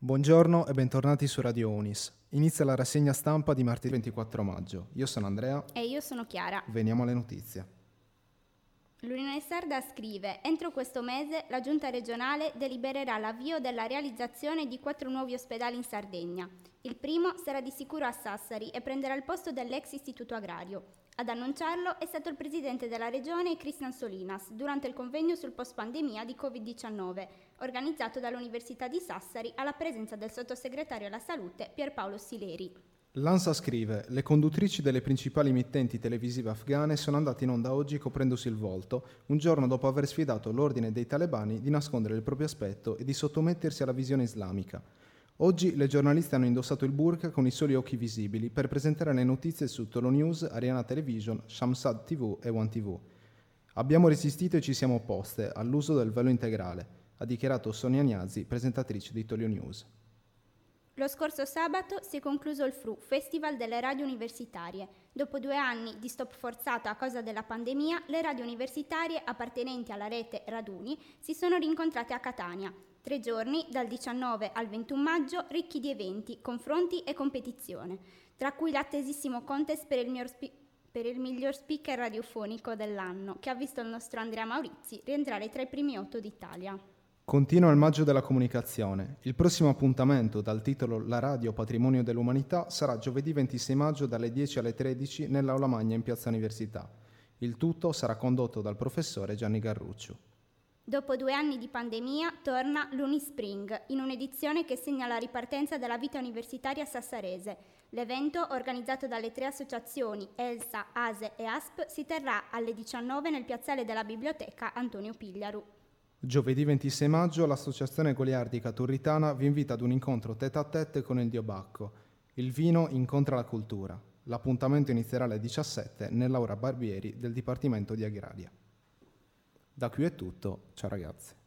Buongiorno e bentornati su Radio Unis. Inizia la rassegna stampa di martedì 24 maggio. Io sono Andrea. E io sono Chiara. Veniamo alle notizie. L'Unione Sarda scrive: Entro questo mese la Giunta regionale delibererà l'avvio della realizzazione di quattro nuovi ospedali in Sardegna. Il primo sarà di sicuro a Sassari e prenderà il posto dell'ex istituto agrario. Ad annunciarlo è stato il presidente della regione Cristian Solinas durante il convegno sul post-pandemia di Covid-19, organizzato dall'Università di Sassari alla presenza del sottosegretario alla salute Pierpaolo Sileri. L'ANSA scrive: Le conduttrici delle principali emittenti televisive afghane sono andate in onda oggi coprendosi il volto, un giorno dopo aver sfidato l'ordine dei talebani di nascondere il proprio aspetto e di sottomettersi alla visione islamica. Oggi le giornaliste hanno indossato il burqa con i soli occhi visibili per presentare le notizie su Tolo News, Ariana Television, Shamsad TV e One TV. Abbiamo resistito e ci siamo opposte all'uso del velo integrale, ha dichiarato Sonia Gnazzi, presentatrice di Tolio News. Lo scorso sabato si è concluso il FRU, Festival delle Radio Universitarie. Dopo due anni di stop forzato a causa della pandemia, le radio universitarie appartenenti alla rete Raduni si sono rincontrate a Catania. Tre giorni, dal 19 al 21 maggio, ricchi di eventi, confronti e competizione, tra cui l'attesissimo contest per il, spi- per il miglior speaker radiofonico dell'anno, che ha visto il nostro Andrea Maurizi rientrare tra i primi otto d'Italia. Continua il maggio della comunicazione. Il prossimo appuntamento dal titolo La radio patrimonio dell'umanità sarà giovedì 26 maggio dalle 10 alle 13 nell'Aula Magna in Piazza Università. Il tutto sarà condotto dal professore Gianni Garruccio. Dopo due anni di pandemia torna l'Unispring in un'edizione che segna la ripartenza della vita universitaria sassarese. L'evento, organizzato dalle tre associazioni ELSA, ASE e ASP, si terrà alle 19 nel piazzale della biblioteca Antonio Pigliaru. Giovedì 26 maggio l'Associazione Goliardica Turritana vi invita ad un incontro tête a tête con il Dio Bacco. Il vino incontra la cultura. L'appuntamento inizierà alle 17 nell'Aura Barbieri del Dipartimento di Agraria. Da qui è tutto, ciao ragazzi.